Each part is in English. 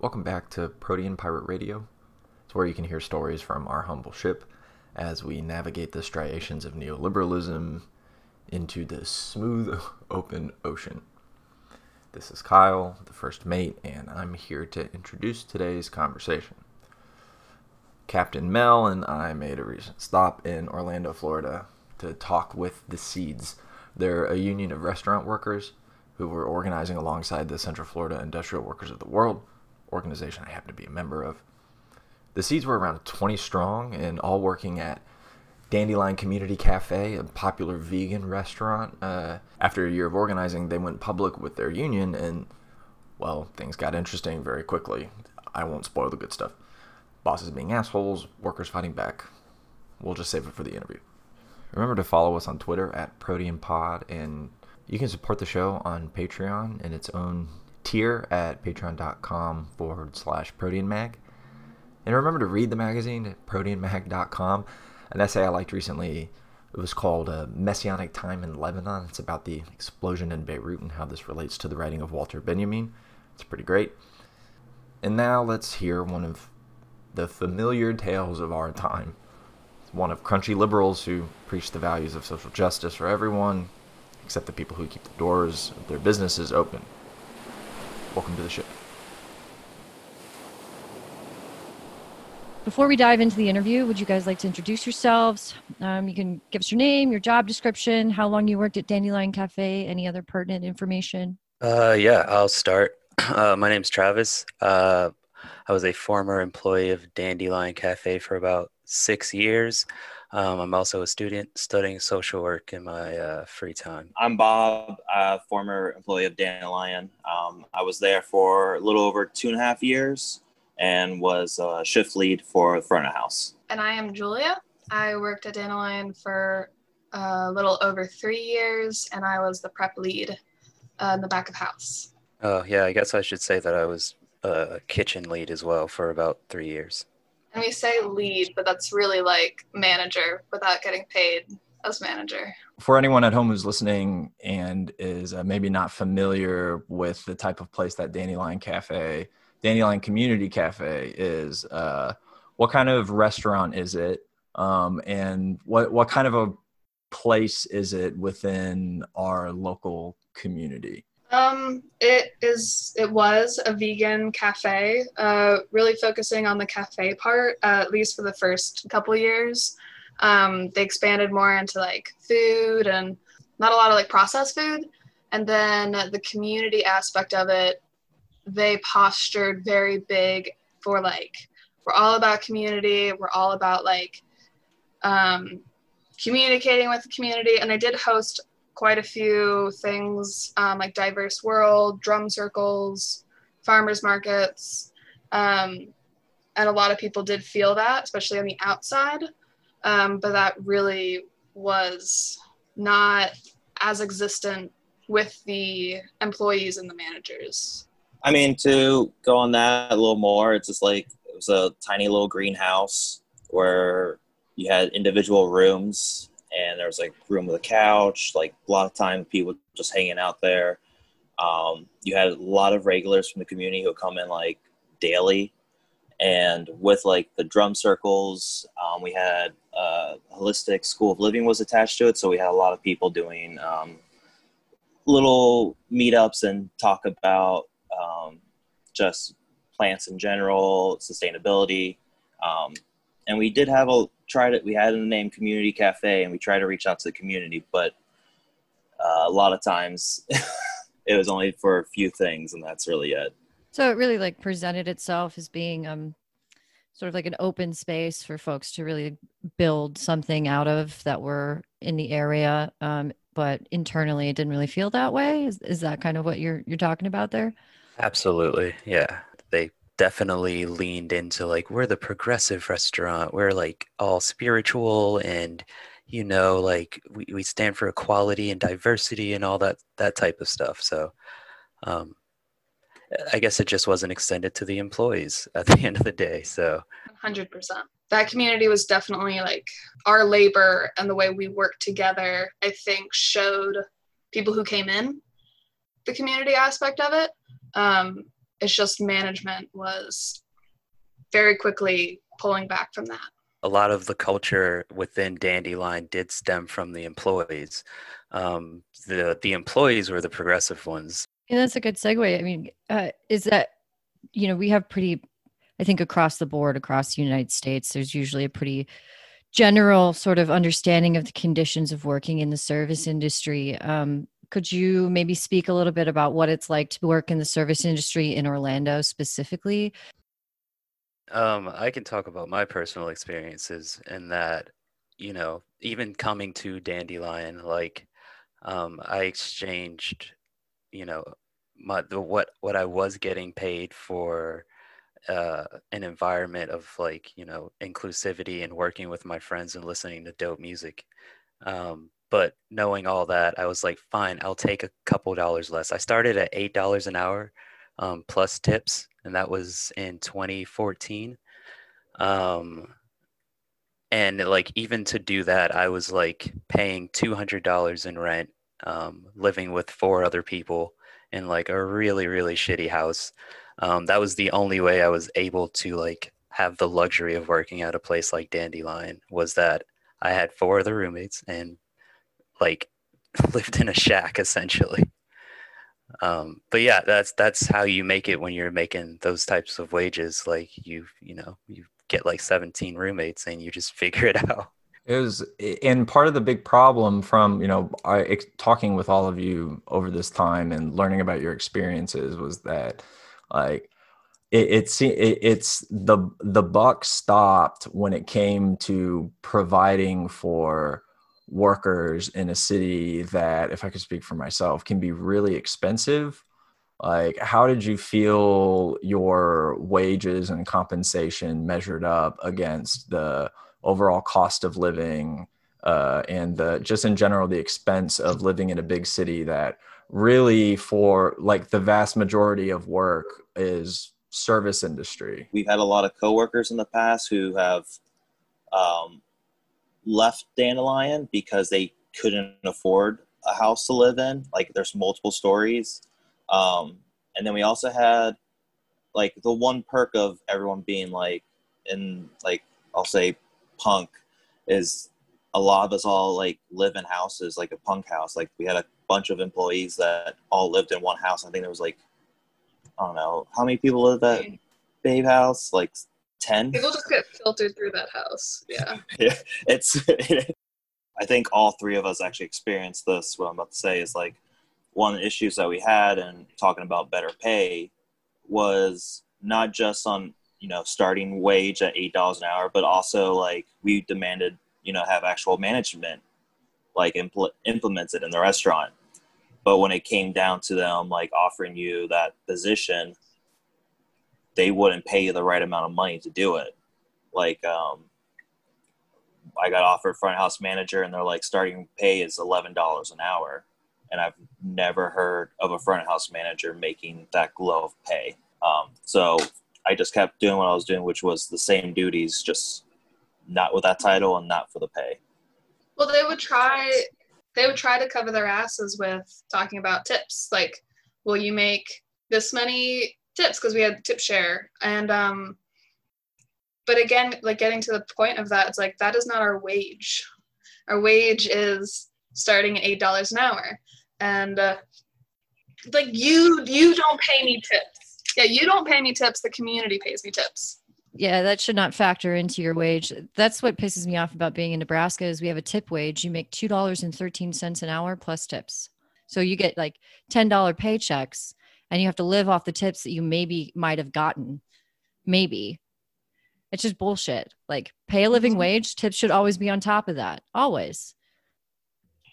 Welcome back to Protean Pirate Radio. It's where you can hear stories from our humble ship as we navigate the striations of neoliberalism into the smooth, open ocean. This is Kyle, the first mate, and I'm here to introduce today's conversation. Captain Mel and I made a recent stop in Orlando, Florida to talk with the Seeds. They're a union of restaurant workers who were organizing alongside the Central Florida Industrial Workers of the World organization I happen to be a member of. The Seeds were around 20 strong and all working at Dandelion Community Cafe, a popular vegan restaurant. Uh, after a year of organizing, they went public with their union, and well, things got interesting very quickly. I won't spoil the good stuff. Bosses being assholes, workers fighting back. We'll just save it for the interview. Remember to follow us on Twitter at ProteanPod, and you can support the show on Patreon in its own tier at patreon.com forward slash proteanmag. And remember to read the magazine at proteanmag.com. An essay I liked recently, it was called uh, Messianic Time in Lebanon. It's about the explosion in Beirut and how this relates to the writing of Walter Benjamin. It's pretty great. And now let's hear one of the familiar tales of our time. It's one of crunchy liberals who preach the values of social justice for everyone, except the people who keep the doors of their businesses open. Welcome to the ship. Before we dive into the interview, would you guys like to introduce yourselves? Um, you can give us your name, your job description, how long you worked at Dandelion Cafe, any other pertinent information. Uh, yeah, I'll start. Uh, my name's Travis. Uh, I was a former employee of Dandelion Cafe for about six years. Um, I'm also a student studying social work in my uh, free time. I'm Bob, a former employee of Dandelion. Um, I was there for a little over two and a half years and was a shift lead for the front of house. And I am Julia. I worked at Dandelion for a little over three years, and I was the prep lead uh, in the back of house. Oh, yeah, I guess I should say that I was a kitchen lead as well for about three years. We say lead, but that's really like manager without getting paid as manager. For anyone at home who's listening and is uh, maybe not familiar with the type of place that Dandelion Cafe Dandelion Community Cafe is. Uh, what kind of restaurant is it? Um, and what what kind of a place is it within our local community? Um, it is. It was a vegan cafe, uh, really focusing on the cafe part. Uh, at least for the first couple years, um, they expanded more into like food and not a lot of like processed food. And then the community aspect of it they postured very big for like we're all about community we're all about like um, communicating with the community and i did host quite a few things um, like diverse world drum circles farmers markets um, and a lot of people did feel that especially on the outside. Um, but that really was not as existent with the employees and the managers. I mean, to go on that a little more, it's just like it was a tiny little greenhouse where you had individual rooms, and there was like room with a couch. Like a lot of times, people just hanging out there. Um, you had a lot of regulars from the community who come in like daily, and with like the drum circles, um, we had a holistic school of living was attached to it, so we had a lot of people doing um, little meetups and talk about um, just plants in general, sustainability. Um, and we did have a try it. we had the name community cafe and we tried to reach out to the community but uh, a lot of times it was only for a few things and that's really it so it really like presented itself as being um sort of like an open space for folks to really build something out of that were in the area um, but internally it didn't really feel that way is, is that kind of what you're you're talking about there Absolutely. Yeah. They definitely leaned into like we're the progressive restaurant. We're like all spiritual and you know like we, we stand for equality and diversity and all that that type of stuff. So um I guess it just wasn't extended to the employees at the end of the day. So 100%. That community was definitely like our labor and the way we worked together, I think showed people who came in the community aspect of it um, it's just management was very quickly pulling back from that. A lot of the culture within Dandelion did stem from the employees. Um, the the employees were the progressive ones. And that's a good segue. I mean, uh, is that you know we have pretty, I think across the board across the United States, there's usually a pretty general sort of understanding of the conditions of working in the service industry. Um, could you maybe speak a little bit about what it's like to work in the service industry in Orlando specifically? Um, I can talk about my personal experiences and that, you know, even coming to Dandelion, like um, I exchanged, you know, my the what what I was getting paid for uh, an environment of like you know inclusivity and working with my friends and listening to dope music. Um, but knowing all that, I was like, fine, I'll take a couple dollars less. I started at eight dollars an hour um, plus tips, and that was in 2014. Um, and like even to do that, I was like paying two hundred dollars in rent, um, living with four other people in like a really really shitty house. Um, that was the only way I was able to like have the luxury of working at a place like Dandelion was that I had four other roommates and like lived in a shack essentially. Um, but yeah, that's that's how you make it when you're making those types of wages. Like you, you know, you get like 17 roommates and you just figure it out. It was, and part of the big problem from you know I, talking with all of you over this time and learning about your experiences was that like it, it's it, it's the the buck stopped when it came to providing for workers in a city that if i could speak for myself can be really expensive. Like how did you feel your wages and compensation measured up against the overall cost of living uh, and the just in general the expense of living in a big city that really for like the vast majority of work is service industry? We've had a lot of coworkers in the past who have um, left Dandelion because they couldn't afford a house to live in. Like there's multiple stories. Um, and then we also had like the one perk of everyone being like in like I'll say punk is a lot of us all like live in houses like a punk house. Like we had a bunch of employees that all lived in one house. I think there was like I don't know how many people live at Babe House. Like 10 people just get filtered through that house yeah. Yeah it's i think all three of us actually experienced this what i'm about to say is like one of the issues that we had and talking about better pay was not just on you know starting wage at eight dollars an hour but also like we demanded you know have actual management like impl- implemented in the restaurant. But when it came down to them like offering you that position they wouldn't pay you the right amount of money to do it. Like, um, I got offered front house manager, and they're like starting pay is eleven dollars an hour, and I've never heard of a front house manager making that low of pay. Um, so I just kept doing what I was doing, which was the same duties, just not with that title and not for the pay. Well, they would try. They would try to cover their asses with talking about tips, like, "Will you make this many tips because we had tip share. And um but again like getting to the point of that it's like that is not our wage. Our wage is starting at eight dollars an hour. And uh, like you you don't pay me tips. Yeah you don't pay me tips the community pays me tips. Yeah that should not factor into your wage. That's what pisses me off about being in nebraska is we have a tip wage. You make $2.13 an hour plus tips. So you get like $10 paychecks and you have to live off the tips that you maybe might have gotten. Maybe. It's just bullshit. Like pay a living mm-hmm. wage, tips should always be on top of that. Always.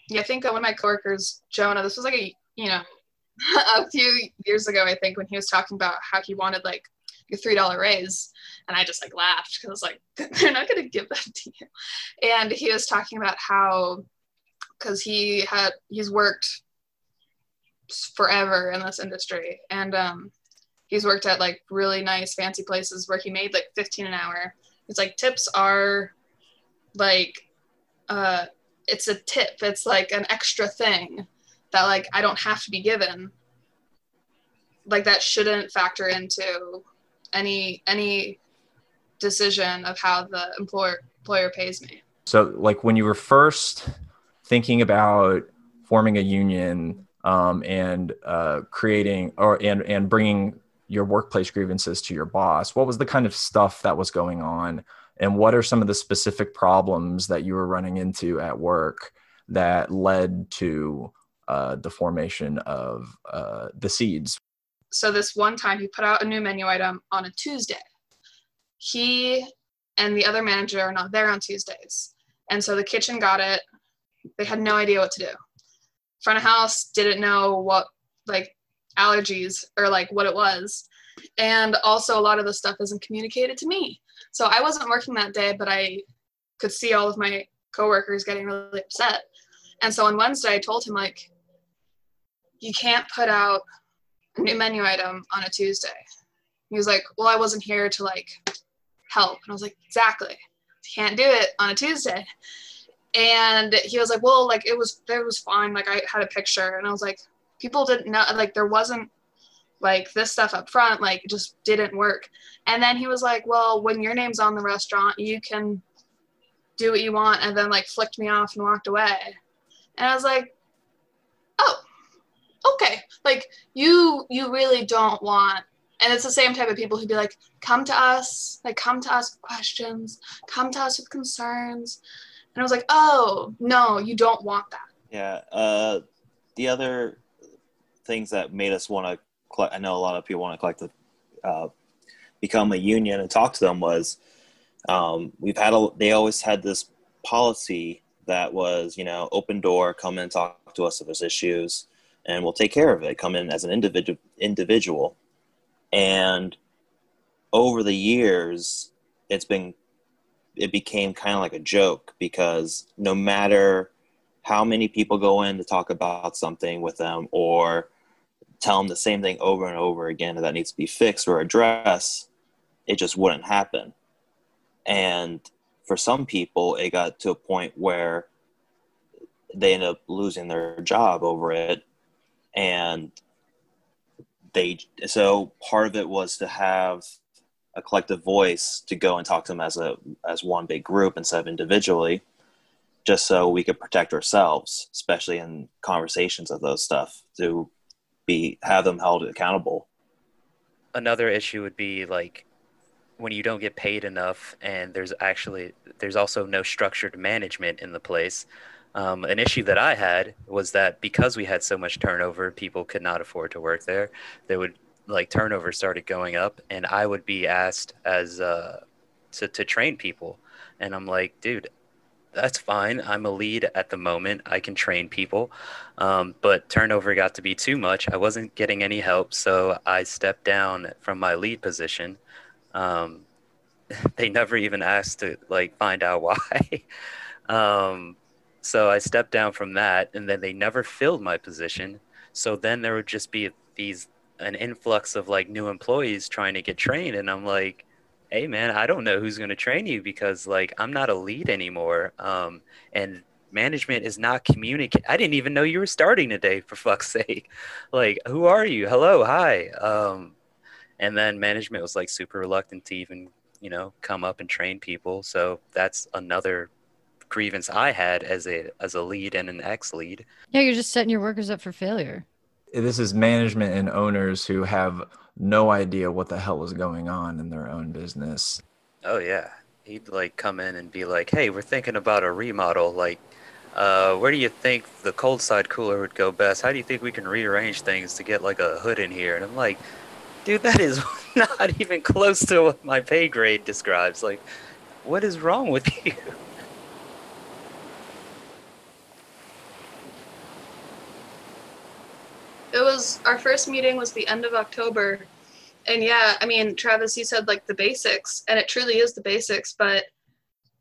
Yeah, I think one of my coworkers, Jonah, this was like a you know, a few years ago, I think, when he was talking about how he wanted like a three dollar raise, and I just like laughed because I was like, they're not gonna give that to you. And he was talking about how because he had he's worked forever in this industry. And um he's worked at like really nice fancy places where he made like 15 an hour. It's like tips are like uh it's a tip. It's like an extra thing that like i don't have to be given. Like that shouldn't factor into any any decision of how the employer employer pays me. So, like when you were first thinking about forming a union um, and uh, creating or and and bringing your workplace grievances to your boss, what was the kind of stuff that was going on, and what are some of the specific problems that you were running into at work that led to uh, the formation of uh, the seeds? So this one time, he put out a new menu item on a Tuesday. He and the other manager are not there on Tuesdays. And so the kitchen got it. They had no idea what to do. Front of house didn't know what like allergies or like what it was. And also a lot of the stuff isn't communicated to me. So I wasn't working that day, but I could see all of my coworkers getting really upset. And so on Wednesday I told him like you can't put out a new menu item on a Tuesday. He was like, Well, I wasn't here to like help. And I was like, Exactly. Can't do it on a Tuesday. And he was like, Well, like it was it was fine. Like I had a picture and I was like, people didn't know like there wasn't like this stuff up front, like just didn't work. And then he was like, Well, when your name's on the restaurant, you can do what you want and then like flicked me off and walked away. And I was like, Oh, okay like you you really don't want and it's the same type of people who'd be like come to us like come to us with questions come to us with concerns and i was like oh no you don't want that Yeah. Uh, the other things that made us want to, collect, I know a lot of people want to collect the, uh, become a union and talk to them was, um, we've had a, they always had this policy that was, you know, open door, come and talk to us if there's issues, and we'll take care of it. Come in as an individual, individual, and over the years, it's been, it became kind of like a joke because no matter how many people go in to talk about something with them or tell them the same thing over and over again that needs to be fixed or addressed, it just wouldn't happen. And for some people, it got to a point where they ended up losing their job over it. And they, so part of it was to have a collective voice to go and talk to them as a as one big group instead of individually just so we could protect ourselves, especially in conversations of those stuff, to be have them held accountable. another issue would be like when you don't get paid enough and there's actually there's also no structured management in the place um, an issue that i had was that because we had so much turnover people could not afford to work there they would like turnover started going up and i would be asked as uh, to, to train people and i'm like dude that's fine i'm a lead at the moment i can train people um, but turnover got to be too much. I wasn't getting any help, so I stepped down from my lead position. Um, they never even asked to like find out why. um, so I stepped down from that, and then they never filled my position. So then there would just be these an influx of like new employees trying to get trained, and I'm like, hey man, I don't know who's going to train you because like I'm not a lead anymore. Um, and management is not communicating I didn't even know you were starting today for fuck's sake. Like, who are you? Hello, hi. Um, and then management was like super reluctant to even, you know, come up and train people. So that's another grievance I had as a as a lead and an ex lead. Yeah, you're just setting your workers up for failure. This is management and owners who have no idea what the hell is going on in their own business. Oh yeah. He'd like come in and be like, "Hey, we're thinking about a remodel. Like, uh, where do you think the cold side cooler would go best? How do you think we can rearrange things to get like a hood in here?" And I'm like, "Dude, that is not even close to what my pay grade describes. Like, what is wrong with you?" it was our first meeting was the end of october. And yeah i mean travis you said like the basics and it truly is the basics but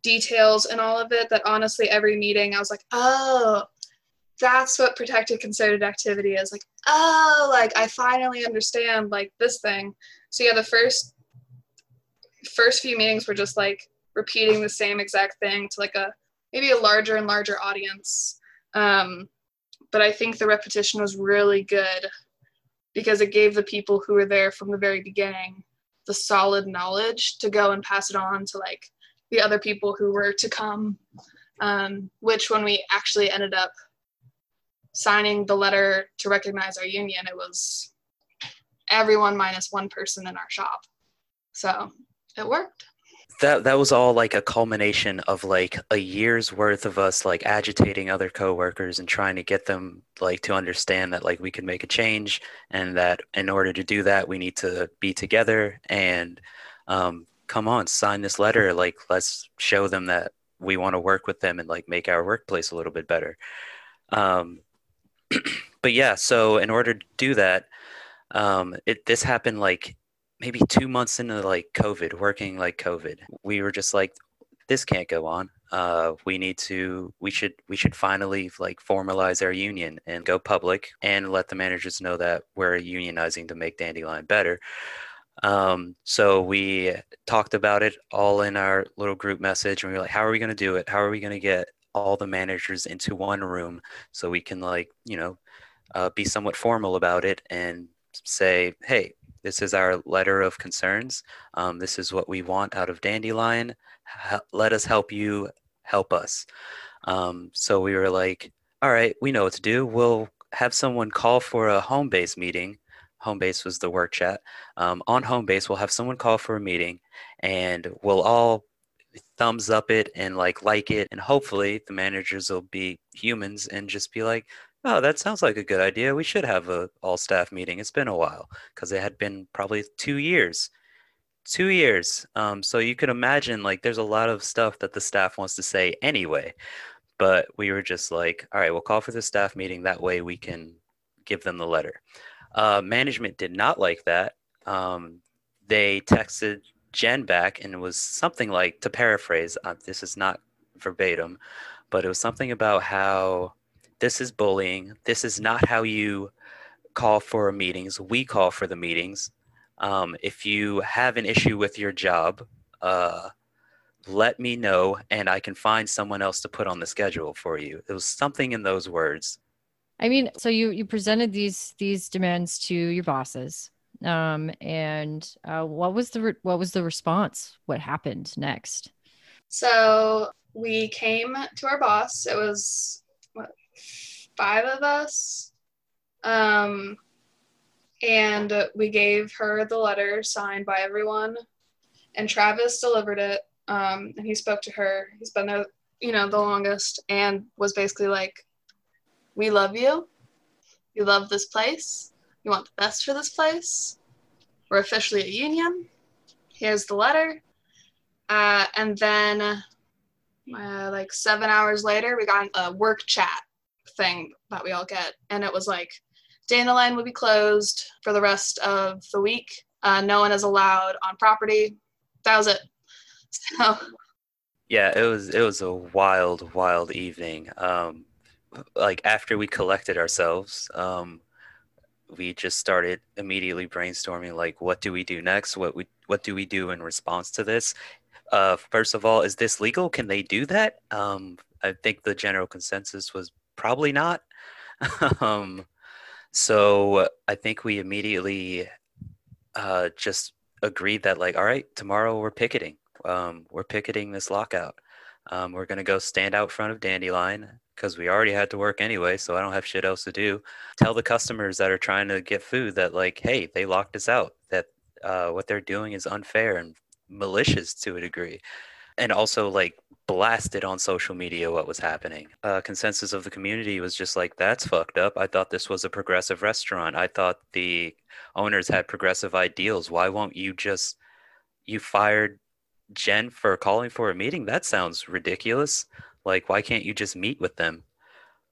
details and all of it that honestly every meeting i was like oh that's what protected concerted activity is like oh like i finally understand like this thing. So yeah the first first few meetings were just like repeating the same exact thing to like a maybe a larger and larger audience. Um, but I think the repetition was really good because it gave the people who were there from the very beginning the solid knowledge to go and pass it on to like the other people who were to come um, which when we actually ended up signing the letter to recognize our union it was everyone minus one person in our shop. So it worked that that was all like a culmination of like a year's worth of us like agitating other coworkers and trying to get them like to understand that like we could make a change and that in order to do that we need to be together and um, come on sign this letter like let's show them that we want to work with them and like make our workplace a little bit better. Um, but yeah so in order to do that um, it this happened like maybe two months into like COVID, working like COVID, we were just like, this can't go on. Uh, we need to, we should, we should finally like formalize our union and go public and let the managers know that we're unionizing to make Dandelion better. Um, so we talked about it all in our little group message, and we were like, how are we going to do it? How are we going to get all the managers into one room so we can like, you know, uh, be somewhat formal about it and say, hey, this is our letter of concerns. Um, this is what we want out of Dandelion. H- let us help you help us. Um, so we were like, all right, we know what to do. We'll have someone call for a home base meeting. Home base was the work chat. Um, on home base, we'll have someone call for a meeting and we'll all thumbs up it and like like it and hopefully the managers will be humans and just be like Oh, that sounds like a good idea. We should have a all staff meeting. It's been a while because it had been probably two years. Two years. Um, so you could imagine like there's a lot of stuff that the staff wants to say anyway. But we were just like, all right, we'll call for the staff meeting. That way we can give them the letter. Uh, management did not like that. Um, they texted Jen back and it was something like, to paraphrase, uh, this is not verbatim, but it was something about how this is bullying. This is not how you call for meetings. We call for the meetings. Um, if you have an issue with your job, uh, let me know and I can find someone else to put on the schedule for you. It was something in those words. I mean, so you you presented these these demands to your bosses, um, and uh, what was the re- what was the response? What happened next? So we came to our boss. It was five of us. Um, and we gave her the letter signed by everyone. And Travis delivered it. Um, and he spoke to her. He's been there, you know, the longest and was basically like, We love you. You love this place. You want the best for this place. We're officially a union. Here's the letter. Uh, and then, uh, like seven hours later, we got a work chat thing that we all get. And it was like, Dandelion will be closed for the rest of the week. Uh, no one is allowed on property. That was it. So. Yeah, it was it was a wild, wild evening. Um, like after we collected ourselves, um, we just started immediately brainstorming like what do we do next what we what do we do in response to this uh, first of all is this legal can they do that um, i think the general consensus was probably not. um, so I think we immediately uh, just agreed that like, all right, tomorrow we're picketing. Um, we're picketing this lockout. Um, we're gonna go stand out front of Dandelion because we already had to work anyway, so I don't have shit else to do. Tell the customers that are trying to get food that like, hey, they locked us out. That uh, what they're doing is unfair and malicious to a degree and also like blasted on social media what was happening. Uh, consensus of the community was just like, that's fucked up. I thought this was a progressive restaurant. I thought the owners had progressive ideals. Why won't you just, you fired Jen for calling for a meeting? That sounds ridiculous. Like, why can't you just meet with them?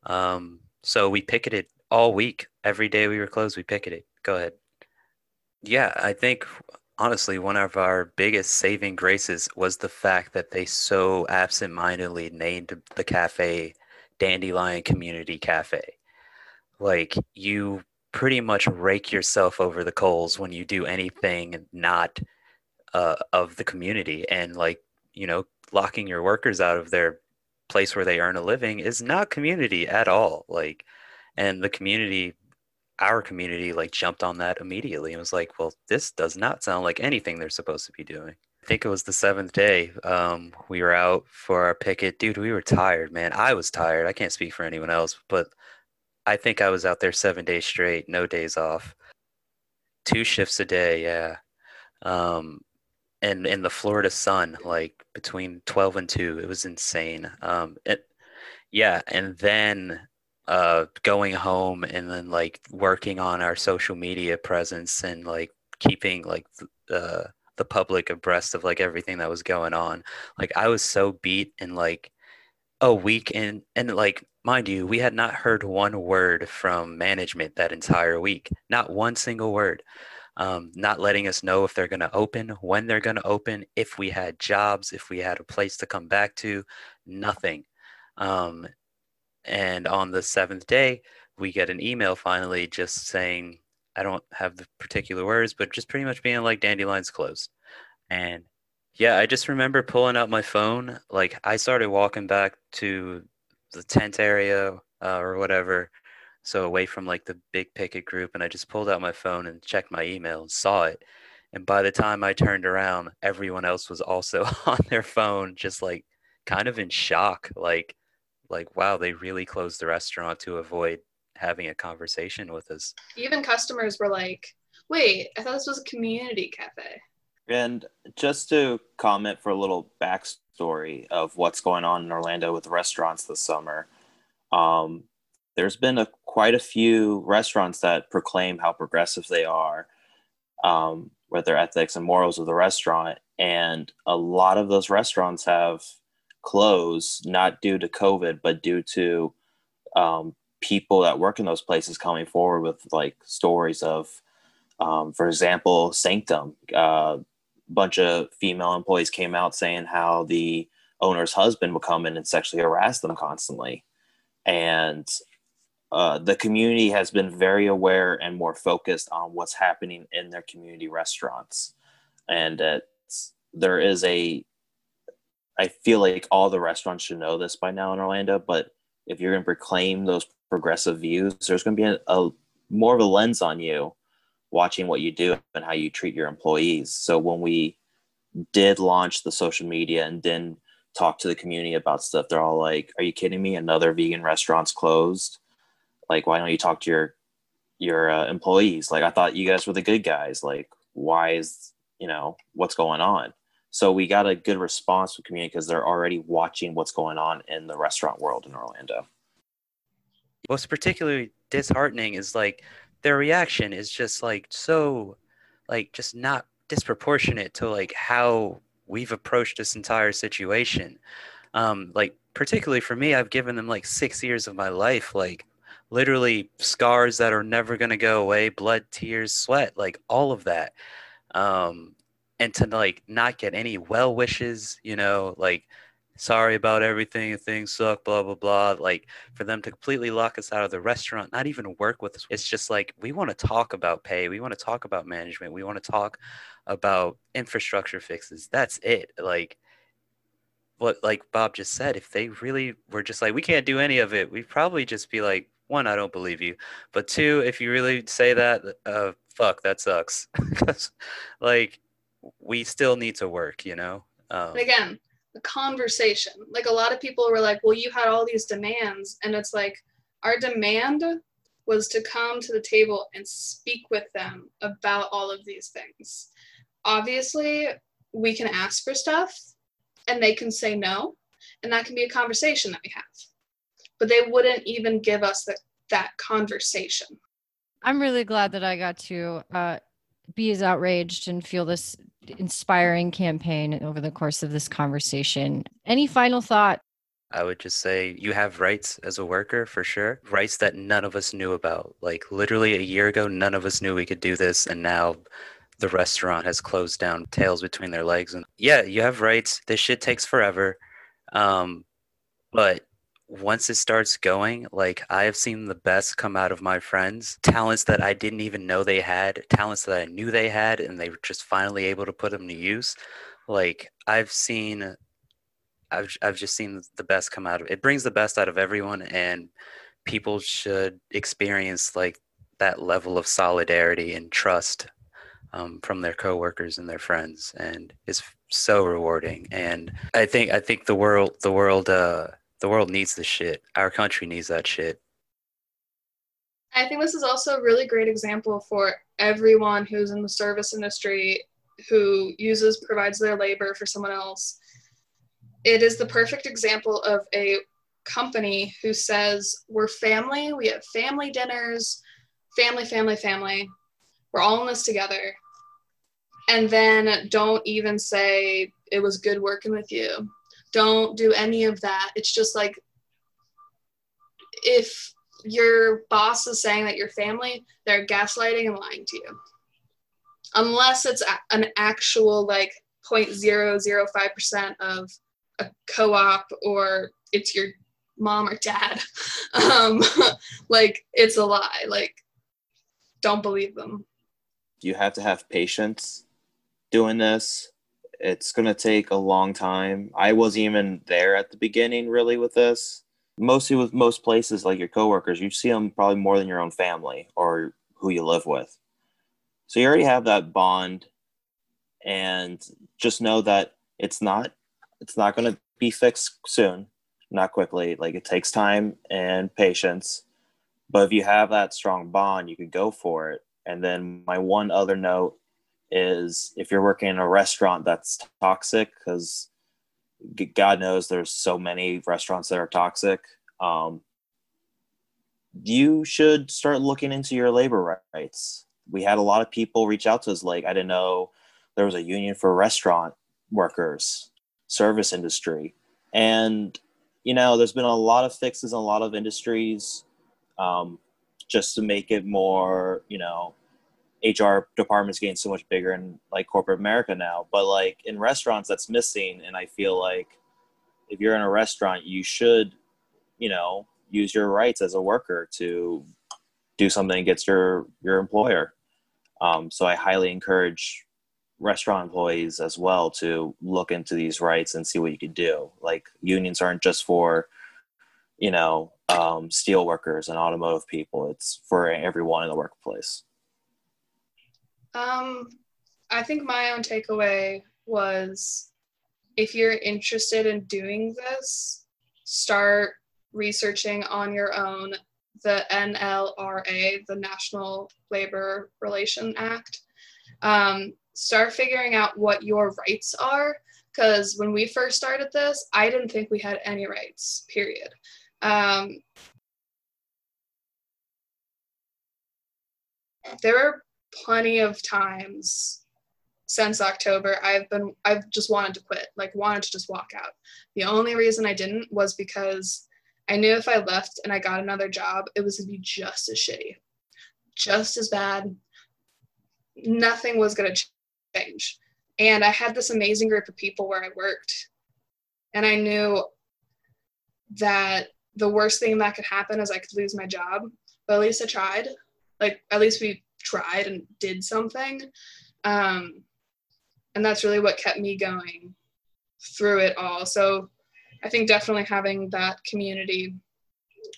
Um, so we picketed all week. Every day we were closed, we picketed. Go ahead. Yeah, I think honestly, one of our biggest saving graces was the fact that they so absentmindedly named the cafe Dandelion Community Cafe. Like, you pretty much rake yourself over the coals when you do anything not uh, of the community. And, like, you know, locking your workers out of their place where they earn a living is not community at all. Like, and the community our community like jumped on that immediately and was like, well, this does not sound like anything they're supposed to be doing. I think it was the seventh day. Um, we were out for our picket. Dude, we were tired, man. I was tired. I can't speak for anyone else, but I think I was out there seven days straight, no days off, two shifts a day. Yeah. Um, and in the Florida sun, like between 12 and 2, it was insane. Um, it, yeah. And then uh, going home and then like working on our social media presence and like keeping like the the public abreast of like everything that was going on. Like I was so beat in like a week and and like mind you, we had not heard one word from management that entire week. Not one single word. Um, not letting us know if they're going to open, when they're going to open, if we had jobs, if we had a place to come back to, nothing. Um, and on the seventh day, we get an email finally just saying, I don't have the particular words, but just pretty much being like Dandelion's closed. And yeah, I just remember pulling out my phone. Like I started walking back to the tent area uh, or whatever. So away from like the big picket group. And I just pulled out my phone and checked my email and saw it. And by the time I turned around, everyone else was also on their phone, just like kind of in shock. Like, like wow they really closed the restaurant to avoid having a conversation with us. Even customers were like wait i thought this was a community cafe. And just to comment for a little backstory of what's going on in orlando with restaurants this summer um, there's been a, quite a few restaurants that proclaim how progressive they are um, with their ethics and morals of the restaurant and a lot of those restaurants have close, not due to COVID, but due to um, people that work in those places coming forward with like stories of, um, for example, Sanctum. A uh, bunch of female employees came out saying how the owner's husband would come in and sexually harass them constantly. And uh, the community has been very aware and more focused on what's happening in their community restaurants. And there is a I feel like all the restaurants should know this by now in Orlando, but if you're going to proclaim those progressive views, there's going to be a, a, more of a lens on you watching what you do and how you treat your employees. So when we did launch the social media and then talk to the community about stuff, they're all like, "Are you kidding me? Another vegan restaurant's closed. Like, why don't you talk to your your uh, employees? Like, I thought you guys were the good guys. Like, why is you know what's going on?" So we got a good response from community because they're already watching what's going on in the restaurant world in Orlando. What's particularly disheartening is like their reaction is just like so like just not disproportionate to like how we've approached this entire situation. Um, like particularly for me, I've given them like six years of my life, like literally scars that are never gonna go away, blood, tears, sweat, like all of that. Um, and to like not get any well wishes, you know, like sorry about everything, things suck, blah blah blah. Like for them to completely lock us out of the restaurant, not even work with us. It's just like we want to talk about pay, we want to talk about management, we want to talk about infrastructure fixes. That's it. Like what like Bob just said, if they really were just like we can't do any of it, we'd probably just be like, one, I don't believe you, but two, if you really say that, uh, fuck, that sucks. like we still need to work, you know? Um, again, the conversation. Like a lot of people were like, well, you had all these demands. And it's like, our demand was to come to the table and speak with them about all of these things. Obviously, we can ask for stuff and they can say no. And that can be a conversation that we have. But they wouldn't even give us the, that conversation. I'm really glad that I got to uh, be as outraged and feel this inspiring campaign over the course of this conversation. Any final thought? I would just say you have rights as a worker for sure. Rights that none of us knew about. Like literally a year ago, none of us knew we could do this. And now the restaurant has closed down, tails between their legs. And yeah, you have rights. This shit takes forever. Um, but once it starts going, like I have seen the best come out of my friends, talents that I didn't even know they had, talents that I knew they had, and they were just finally able to put them to use. Like I've seen, I've I've just seen the best come out of it. Brings the best out of everyone, and people should experience like that level of solidarity and trust um, from their coworkers and their friends, and it's so rewarding. And I think I think the world the world uh, the world needs this shit. Our country needs that shit. I think this is also a really great example for everyone who's in the service industry who uses provides their labor for someone else. It is the perfect example of a company who says we're family, we have family dinners, family, family, family. We're all in this together. And then don't even say it was good working with you. Don't do any of that. It's just like if your boss is saying that you're family, they're gaslighting and lying to you. Unless it's an actual like 0.005% of a co-op or it's your mom or dad. Um, like it's a lie. Like don't believe them. You have to have patience doing this. It's going to take a long time. I wasn't even there at the beginning really with this. Mostly with most places like your coworkers, you see them probably more than your own family or who you live with. So you already have that bond and just know that it's not it's not going to be fixed soon, not quickly. Like it takes time and patience. But if you have that strong bond, you could go for it. And then my one other note is if you're working in a restaurant that's toxic because god knows there's so many restaurants that are toxic um, you should start looking into your labor rights. We had a lot of people reach out to us like i didn't know there was a union for restaurant workers service industry. And you know there's been a lot of fixes in a lot of industries um, just to make it more you know HR departments getting so much bigger in like corporate America now. But like in restaurants, that's missing. And I feel like if you're in a restaurant, you should, you know, use your rights as a worker to do something against your your employer. Um, so I highly encourage restaurant employees as well to look into these rights and see what you can do. Like unions aren't just for, you know, um, steel workers and automotive people. It's for everyone in the workplace. Um, I think my own takeaway was if you're interested in doing this, start researching on your own the NLRA, the National Labor Relation Act. Um, start figuring out what your rights are. Because when we first started this, I didn't think we had any rights, period. Um, there were plenty of times since October I've been I've just wanted to quit, like wanted to just walk out. The only reason I didn't was because I knew if I left and I got another job, it was gonna be just as shitty, just as bad. Nothing was gonna change. And I had this amazing group of people where I worked, and I knew that the worst thing that could happen is I could lose my job. But at least I tried. Like at least we tried and did something. Um, and that's really what kept me going through it all. So I think definitely having that community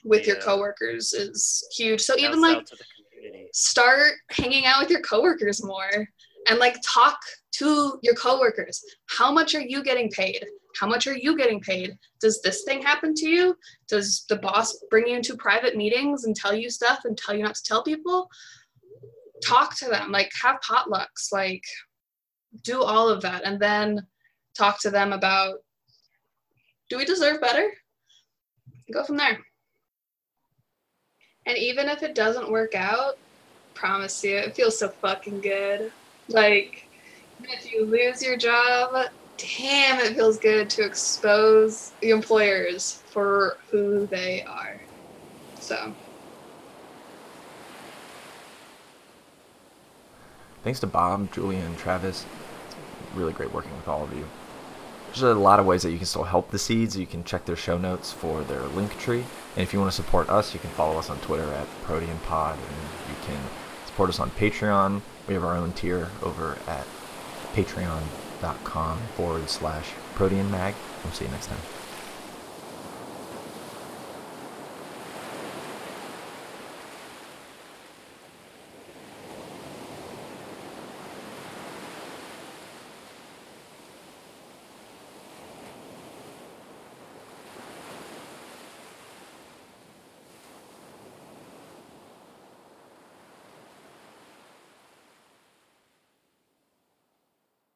with your coworkers is huge. So even like start hanging out with your coworkers more and like talk to your coworkers. How much are you getting paid? How much are you getting paid? Does this thing happen to you? Does the boss bring you into private meetings and tell you stuff and tell you not to tell people? Talk to them like have potlucks like do all of that and then talk to them about do we deserve better? Go from there. And even if it doesn't work out promise you it feels so fucking good. Like if you lose your job damn it feels good to expose the employers for who they are. So Thanks to Bob, Julia, and Travis. It's really great working with all of you. There's a lot of ways that you can still help the seeds. You can check their show notes for their link tree. And if you want to support us, you can follow us on Twitter at ProteanPod. And you can support us on Patreon. We have our own tier over at patreon.com forward slash ProteanMag. We'll see you next time.